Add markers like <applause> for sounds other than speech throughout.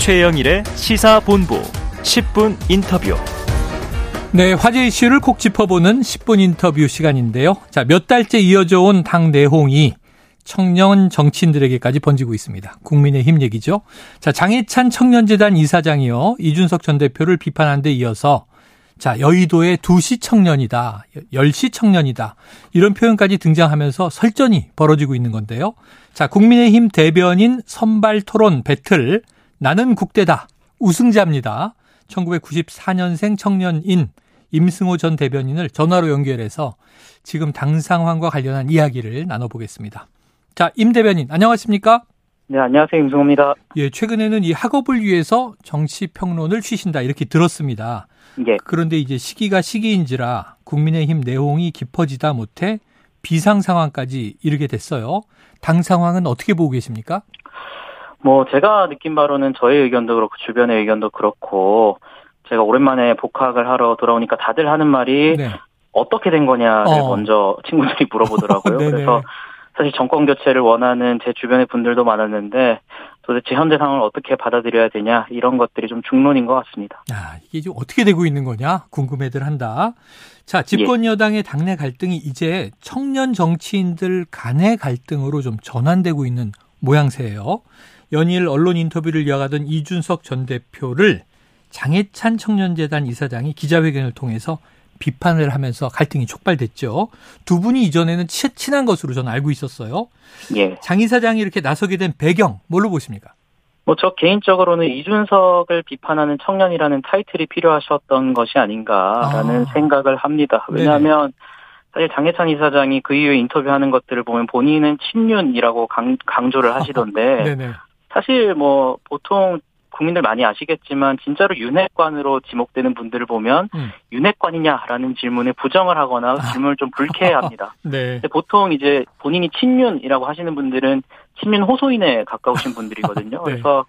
최영일의 시사본부 10분 인터뷰. 네, 화제 이슈를 콕 짚어보는 10분 인터뷰 시간인데요. 자, 몇 달째 이어져 온 당 내홍이 청년 정치인들에게까지 번지고 있습니다. 국민의힘 얘기죠. 자, 장해찬 청년재단 이사장이요. 이준석 전 대표를 비판한 데 이어서 자, 여의도의 두시 청년이다. 열시 청년이다. 이런 표현까지 등장하면서 설전이 벌어지고 있는 건데요. 자, 국민의힘 대변인 선발 토론 배틀 나는 국대다. 우승자입니다. 1994년생 청년인 임승호 전 대변인을 전화로 연결해서 지금 당 상황과 관련한 이야기를 나눠보겠습니다. 자, 임 대변인, 안녕하십니까? 네, 안녕하세요. 임승호입니다. 예, 최근에는 이 학업을 위해서 정치평론을 쉬신다, 이렇게 들었습니다. 예. 그런데 이제 시기가 시기인지라 국민의힘 내용이 깊어지다 못해 비상 상황까지 이르게 됐어요. 당 상황은 어떻게 보고 계십니까? 뭐 제가 느낀 바로는 저의 의견도 그렇고 주변의 의견도 그렇고 제가 오랜만에 복학을 하러 돌아오니까 다들 하는 말이 네. 어떻게 된 거냐를 어. 먼저 친구들이 물어보더라고요. <laughs> 그래서 사실 정권 교체를 원하는 제 주변의 분들도 많았는데 도대체 현재 상황을 어떻게 받아들여야 되냐 이런 것들이 좀 중론인 것 같습니다. 아, 이게 좀 어떻게 되고 있는 거냐 궁금해들 한다. 자, 집권 여당의 당내 갈등이 이제 청년 정치인들 간의 갈등으로 좀 전환되고 있는 모양새예요. 연일 언론 인터뷰를 이어가던 이준석 전 대표를 장해찬 청년재단 이사장이 기자회견을 통해서 비판을 하면서 갈등이 촉발됐죠. 두 분이 이전에는 친한 것으로 저는 알고 있었어요. 예. 장 이사장이 이렇게 나서게 된 배경 뭘로 보십니까? 뭐 저 개인적으로는 이준석을 비판하는 청년이라는 타이틀이 필요하셨던 것이 아닌가라는 아. 생각을 합니다. 왜냐하면 네네. 사실 장혜찬 이사장이 그 이후에 인터뷰하는 것들을 보면 본인은 친윤이라고 강, 조를 하시던데 <laughs> 사실 뭐 보통 국민들 많이 아시겠지만 진짜로 윤핵관으로 지목되는 분들을 보면 음. 윤핵관이냐라는 질문에 부정을 하거나 아. 질문을 좀 불쾌해합니다. <laughs> 네. 보통 이제 본인이 친윤이라고 하시는 분들은 친윤 호소인에 가까우신 분들이거든요. <laughs> 네. 그래서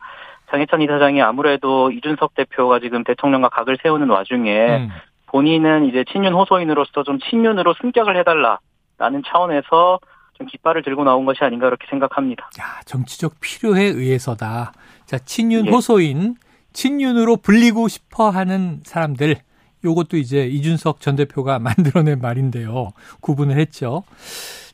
장혜찬 이사장이 아무래도 이준석 대표가 지금 대통령과 각을 세우는 와중에 음. 본인은 이제 친윤 호소인으로서 좀 친윤으로 승격을 해달라라는 차원에서 좀 깃발을 들고 나온 것이 아닌가 그렇게 생각합니다. 야, 정치적 필요에 의해서다. 자, 친윤 예. 호소인, 친윤으로 불리고 싶어 하는 사람들. 요것도 이제 이준석 전 대표가 <laughs> 만들어낸 말인데요. 구분을 했죠.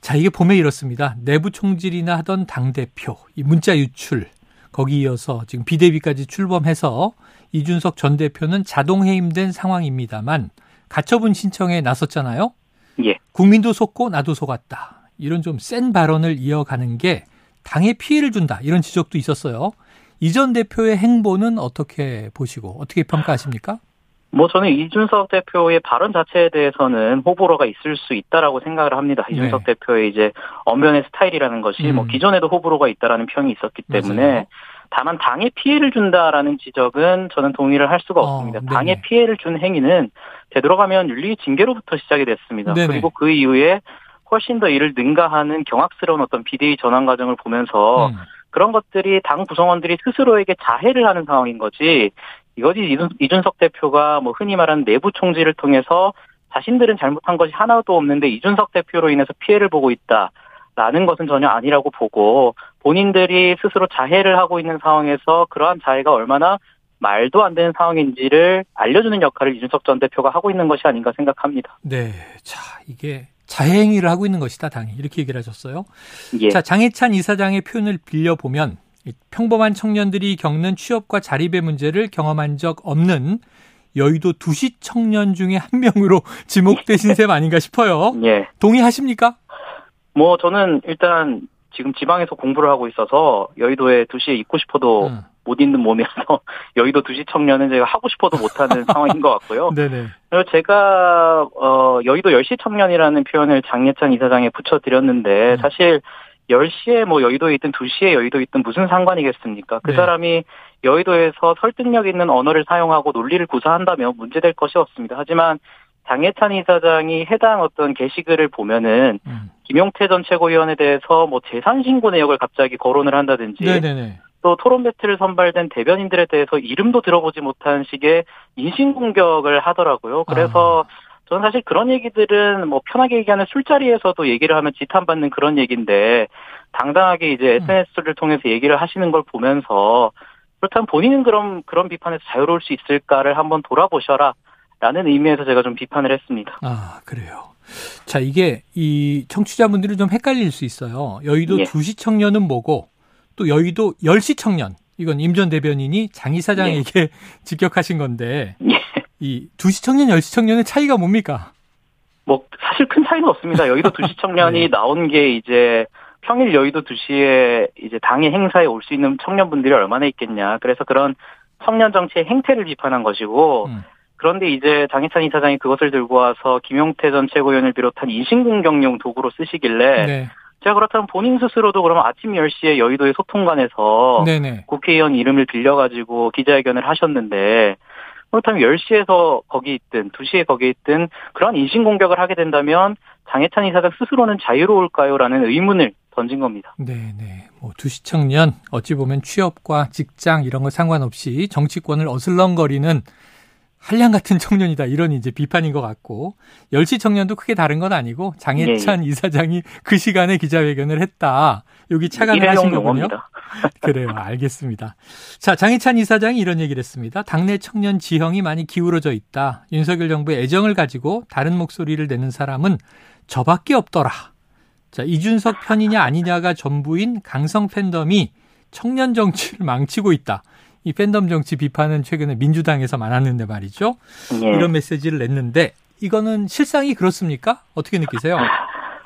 자, 이게 보면 이렇습니다. 내부 총질이나 하던 당대표, 이 문자 유출, 거기 이어서 지금 비대비까지 출범해서 이준석 전 대표는 자동 해임된 상황입니다만 가처분 신청에 나섰잖아요. 예. 국민도 속고 나도 속았다. 이런 좀 센 발언을 이어가는 게 당에 피해를 준다. 이런 지적도 있었어요. 이전 대표의 행보는 어떻게 보시고 어떻게 평가하십니까? 뭐 저는 이준석 대표의 발언 자체에 대해서는 호불호가 있을 수 있다라고 생각을 합니다. 이준석 네. 대표의 이제 언변의 스타일이라는 것이 뭐 음. 뭐 기존에도 호불호가 있다라는 평이 있었기 때문에 맞아요. 다만 당에 피해를 준다라는 지적은 저는 동의를 할 수가 어, 없습니다. 어, 당에 피해를 준 행위는 되돌아가면 윤리 징계로부터 시작이 됐습니다. 네네. 그리고 그 이후에 훨씬 더 이를 능가하는 경악스러운 어떤 비대위 전환 과정을 보면서 음. 그런 것들이 당 구성원들이 스스로에게 자해를 하는 상황인 거지 이것이 이준석 대표가 뭐 흔히 말하는 내부 총질을 통해서 자신들은 잘못한 것이 하나도 없는데 이준석 대표로 인해서 피해를 보고 있다 라는 것은 전혀 아니라고 보고 본인들이 스스로 자해를 하고 있는 상황에서 그러한 자해가 얼마나 말도 안 되는 상황인지를 알려주는 역할을 이준석 전 대표가 하고 있는 것이 아닌가 생각합니다. 네. 자, 이게 자행위를 하고 있는 것이다, 당이. 이렇게 얘기를 하셨어요. 예. 자, 장혜찬 이사장의 표현을 빌려보면 평범한 청년들이 겪는 취업과 자립의 문제를 경험한 적 없는 여의도 두시 청년 중에 한 명으로 지목되신 셈 아닌가 싶어요. <laughs> 예. 동의하십니까? 뭐 저는 일단 지금 지방에서 공부를 하고 있어서 여의도에 두시에 있고 싶어도 음. 못 있는 몸이어서 <laughs> 여의도 두시 청년은 제가 하고 싶어도 못하는 <laughs> 상황인 것 같고요. 네네. 그리고 제가 어 여의도 열시 청년이라는 표현을 장예찬 이사장에 붙여드렸는데 음. 사실 10시에 뭐 여의도에 있든 2시에 여의도에 있든 무슨 상관이겠습니까? 그 네. 사람이 여의도에서 설득력 있는 언어를 사용하고 논리를 구사한다면 문제될 것이 없습니다. 하지만 장혜찬 이사장이 해당 어떤 게시글을 보면은 음. 김용태 전 최고위원에 대해서 뭐 재산 신고 내역을 갑자기 거론을 한다든지 네네네. 또 토론 배틀을 선발된 대변인들에 대해서 이름도 들어보지 못한 식의 인신 공격을 하더라고요. 그래서 아. 저는 사실 그런 얘기들은 뭐 편하게 얘기하는 술자리에서도 얘기를 하면 지탄받는 그런 얘기인데 당당하게 이제 SNS를 음. 통해서 얘기를 하시는 걸 보면서 그렇다면 본인은 그럼 그런 비판에서 자유로울 수 있을까를 한번 돌아보셔라. 라는 의미에서 제가 좀 비판을 했습니다. 아, 그래요. 자, 이게 이 청취자분들이 좀 헷갈릴 수 있어요. 여의도 예. 2시 청년은 뭐고 또 여의도 10시 청년. 이건 임 전 대변인이 장 이사장에게 <laughs> 직격하신 건데 예. 이 2시 청년, 10시 청년의 차이가 뭡니까? 뭐 사실 큰 차이는 없습니다. 여의도 2시 청년이 <laughs> 네. 나온 게 이제 평일 여의도 2시에 이제 당의 행사에 올 수 있는 청년분들이 얼마나 있겠냐. 그래서 그런 청년 정치의 행태를 비판한 것이고 음. 그런데 이제 장희찬 이사장이 그것을 들고 와서 김용태 전 최고위원을 비롯한 인신공격용 도구로 쓰시길래 네. 제가 그렇다면 본인 스스로도 그러면 아침 10시에 여의도의 소통관에서 네네. 국회의원 이름을 빌려가지고 기자회견을 하셨는데 그렇다면 10시에서 거기 있든 2시에 거기 있든 그런 인신공격을 하게 된다면 장혜찬 이사장 스스로는 자유로울까요? 라는 의문을 던진 겁니다. 네네. 뭐, 2시 청년, 어찌 보면 취업과 직장 이런 거 상관없이 정치권을 어슬렁거리는 한량 같은 청년이다. 이런 이제 비판인 것 같고, 10시 청년도 크게 다른 건 아니고, 장혜찬 이사장이 그 시간에 기자회견을 했다. 여기 차관을 하신 거군요. <laughs> 그래요. 알겠습니다. 자, 장희찬 이사장이 이런 얘기를 했습니다. 당내 청년 지형이 많이 기울어져 있다. 윤석열 정부의 애정을 가지고 다른 목소리를 내는 사람은 저밖에 없더라. 자, 이준석 편이냐 아니냐가 전부인 강성 팬덤이 청년 정치를 망치고 있다. 이 팬덤 정치 비판은 최근에 민주당에서 많았는데 말이죠. 예. 이런 메시지를 냈는데 이거는 실상이 그렇습니까? 어떻게 느끼세요?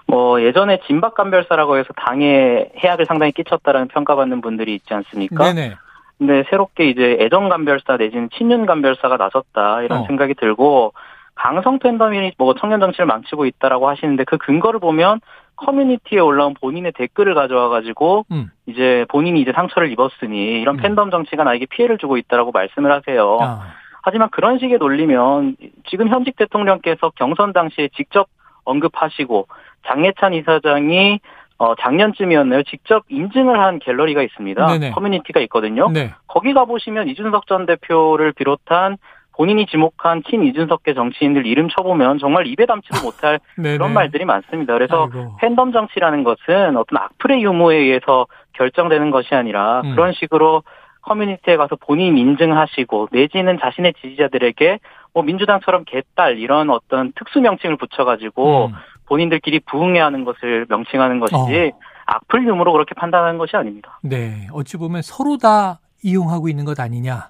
뭐 예전에 진박감별사라고 해서 당에 해악을 상당히 끼쳤다라는 평가받는 분들이 있지 않습니까? 네네. 근데 새롭게 이제 애정감별사 내지는 친윤감별사가 나섰다 이런 어. 생각이 들고 강성 팬덤이 뭐 청년 정치를 망치고 있다라고 하시는데 그 근거를 보면 커뮤니티에 올라온 본인의 댓글을 가져와 가지고 음. 이제 본인이 이제 상처를 입었으니 이런 음. 팬덤 정치가 나에게 피해를 주고 있다라고 말씀을 하세요. 아, 하지만 그런 식의 논리면 지금 현직 대통령께서 경선 당시에 직접 언급하시고 장예찬 이사장이 어 작년쯤이었나요? 직접 인증을 한 갤러리가 있습니다. 네네. 커뮤니티가 있거든요. 네. 거기 가보시면 이준석 전 대표를 비롯한 본인이 지목한 친 이준석계 정치인들 이름 쳐보면 정말 입에 담지도 못할 네네. 그런 말들이 많습니다. 그래서 아이고. 팬덤 정치라는 것은 어떤 악플의 유무에 의해서 결정되는 것이 아니라 음. 그런 식으로 커뮤니티에 가서 본인 인증하시고 내지는 자신의 지지자들에게 뭐 민주당처럼 개딸 이런 어떤 특수 명칭을 붙여가지고 음. 본인들끼리 부응해하는 것을 명칭하는 것이지 악플 유무로 그렇게 판단하는 것이 아닙니다. 네, 어찌 보면 서로 다 이용하고 있는 것 아니냐.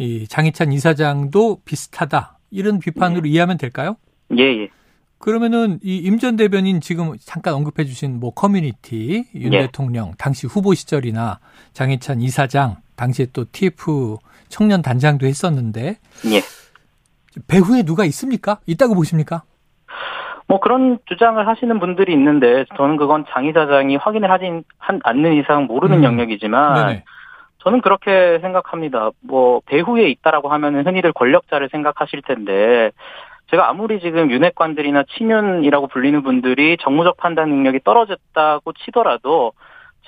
이 장희찬 이사장도 비슷하다. 이런 비판으로 이해하면 될까요? 예, 예. 그러면은 이 임 전 대변인 지금 잠깐 언급해 주신 뭐 커뮤니티 윤 예. 대통령 당시 후보 시절이나 장희찬 이사장 당시에 또 TF 청년 단장도 했었는데 예. 배후에 누가 있습니까? 있다고 보십니까? 뭐 그런 주장을 하시는 분들이 있는데 저는 그건 장 이사장이 확인을 하진 한- 않는 이상 모르는 음. 영역이지만 네네. 저는 그렇게 생각합니다. 뭐 배후에 있다라고 하면은 흔히들 권력자를 생각하실 텐데 제가 아무리 지금 윤핵관들이나 친윤이라고 불리는 분들이 정무적 판단 능력이 떨어졌다고 치더라도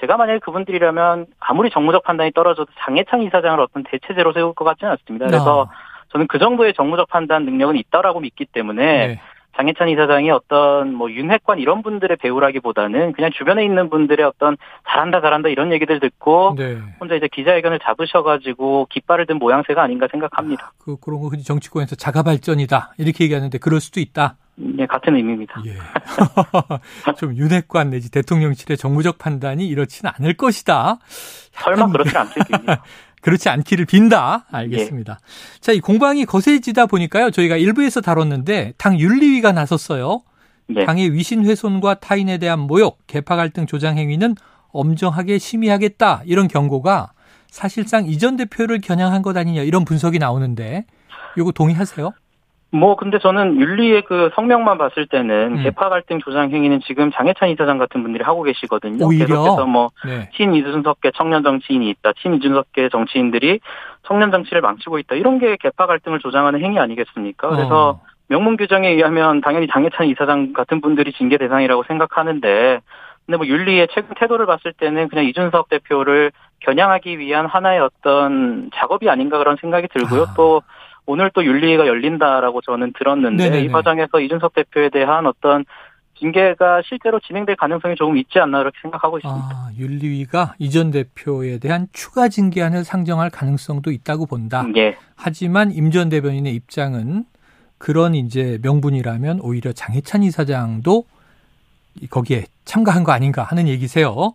제가 만약에 그분들이라면 아무리 정무적 판단이 떨어져도 장해창 이사장을 어떤 대체제로 세울 것 같지는 않습니다. 그래서 아, 저는 그 정도의 정무적 판단 능력은 있다라고 믿기 때문에 네. 장혜찬 이사장이 어떤 뭐 윤핵관 이런 분들의 배우라기보다는 그냥 주변에 있는 분들의 어떤 잘한다 잘한다 이런 얘기들 듣고 네. 혼자 이제 기자회견을 잡으셔가지고 깃발을 든 모양새가 아닌가 생각합니다. 그 그런 거 흔히 정치권에서 자가 발전이다 이렇게 얘기하는데 그럴 수도 있다. 예, 같은 의미입니다. 예. <laughs> 좀 윤핵관 내지 대통령실의 정무적 판단이 이렇지는 않을 것이다. 설마 그렇진 않을 겁니다. <laughs> 그렇지 않기를 빈다. 알겠습니다. 자, 이 공방이 거세지다 보니까요. 저희가 일부에서 다뤘는데 당 윤리위가 나섰어요. 네. 당의 위신 훼손과 타인에 대한 모욕, 개파 갈등 조장 행위는 엄정하게 심의하겠다. 이런 경고가 사실상 이전 대표를 겨냥한 것 아니냐 이런 분석이 나오는데 이거 동의하세요? 뭐 근데 저는 윤리의 그 성명만 봤을 때는 음. 개파 갈등 조장 행위는 지금 장혜찬 이사장 같은 분들이 하고 계시거든요. 오히려? 계속해서 뭐 네. 친이준석계 청년 정치인이 있다. 친이준석계 정치인들이 청년 정치를 망치고 있다. 이런 게 개파 갈등을 조장하는 행위 아니겠습니까? 그래서 어. 명문 규정에 의하면 당연히 장혜찬 이사장 같은 분들이 징계 대상이라고 생각하는데 근데 뭐 윤리의 최근 태도를 봤을 때는 그냥 이준석 대표를 겨냥하기 위한 하나의 어떤 작업이 아닌가 그런 생각이 들고요. 아. 또 오늘 또 윤리가 열린다라고 저는 들었는데 네네네. 이 과정에서 이준석 대표에 대한 어떤 징계가 실제로 진행될 가능성이 조금 있지 않나 그렇게 생각하고 있습니다. 아, 윤리위가 이전 대표에 대한 추가 징계안을 상정할 가능성도 있다고 본다. 예. 하지만 임 전 대변인의 입장은 그런 이제 명분이라면 오히려 장해찬 이사장도 거기에 참가한 거 아닌가 하는 얘기세요.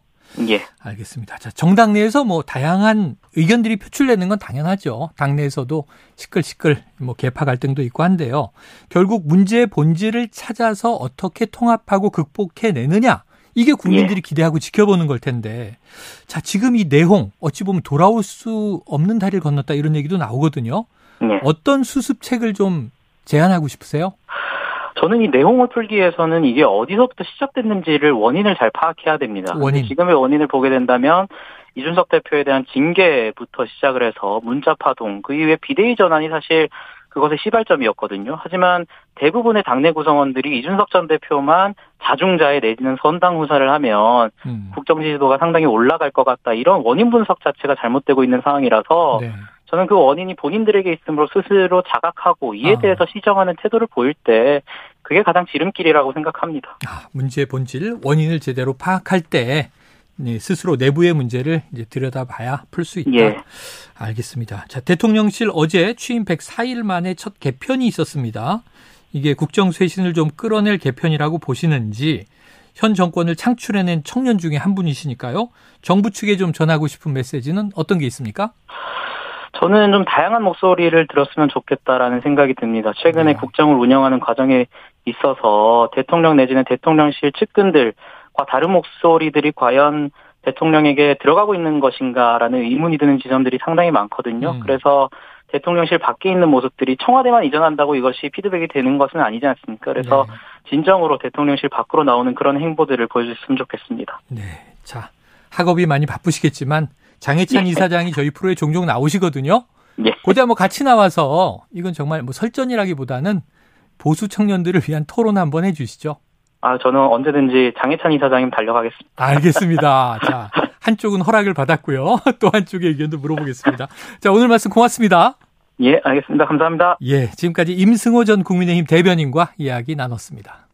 예. 알겠습니다. 자, 정당 내에서 뭐 다양한 의견들이 표출되는 건 당연하죠. 당내에서도 시끌시끌 뭐 개파 갈등도 있고 한데요. 결국 문제의 본질을 찾아서 어떻게 통합하고 극복해 내느냐. 이게 국민들이 기대하고 지켜보는 걸 텐데. 자, 지금 이 내홍 어찌 보면 돌아올 수 없는 다리를 건넜다 이런 얘기도 나오거든요. 예. 어떤 수습책을 좀 제안하고 싶으세요? 저는 이 내용을 풀기 위해서는 이게 어디서부터 시작됐는지를 원인을 잘 파악해야 됩니다. 원인. 지금의 원인을 보게 된다면 이준석 대표에 대한 징계부터 시작을 해서 문자 파동, 그 이후에 비대위 전환이 사실 그것의 시발점이었거든요. 하지만 대부분의 당내 구성원들이 이준석 전 대표만 자중자애 내지는 선당 후사를 하면 음. 국정 지지도가 상당히 올라갈 것 같다. 이런 원인 분석 자체가 잘못되고 있는 상황이라서 네. 저는 그 원인이 본인들에게 있으므로 스스로 자각하고 이에 아. 대해서 시정하는 태도를 보일 때 그게 가장 지름길이라고 생각합니다. 아, 문제의 본질, 원인을 제대로 파악할 때 네, 스스로 내부의 문제를 이제 들여다봐야 풀 수 있다. 예. 알겠습니다. 자, 대통령실 어제 취임 104일 만에 첫 개편이 있었습니다. 이게 국정 쇄신을 좀 끌어낼 개편이라고 보시는지 현 정권을 창출해낸 청년 중에 한 분이시니까요. 정부 측에 좀 전하고 싶은 메시지는 어떤 게 있습니까? 저는 좀 다양한 목소리를 들었으면 좋겠다라는 생각이 듭니다. 최근에 네. 국정을 운영하는 과정에 있어서 대통령 내지는 대통령실 측근들과 다른 목소리들이 과연 대통령에게 들어가고 있는 것인가라는 의문이 드는 지점들이 상당히 많거든요. 음. 그래서 대통령실 밖에 있는 모습들이 청와대만 이전한다고 이것이 피드백이 되는 것은 아니지 않습니까? 그래서 네. 진정으로 대통령실 밖으로 나오는 그런 행보들을 보여줬으면 좋겠습니다. 네. 자, 학업이 많이 바쁘시겠지만 장혜찬 예. 이사장이 저희 프로에 종종 나오시거든요. 예. 고대 한번 같이 나와서 이건 정말 뭐 설전이라기보다는 보수 청년들을 위한 토론 한번 해주시죠. 아, 저는 언제든지 장혜찬 이사장님 달려가겠습니다. 알겠습니다. <laughs> 자, 한쪽은 허락을 받았고요. <laughs> 또 한쪽의 의견도 물어보겠습니다. 자, 오늘 말씀 고맙습니다. 예, 알겠습니다. 감사합니다. 예, 지금까지 임승호 전 국민의힘 대변인과 이야기 나눴습니다.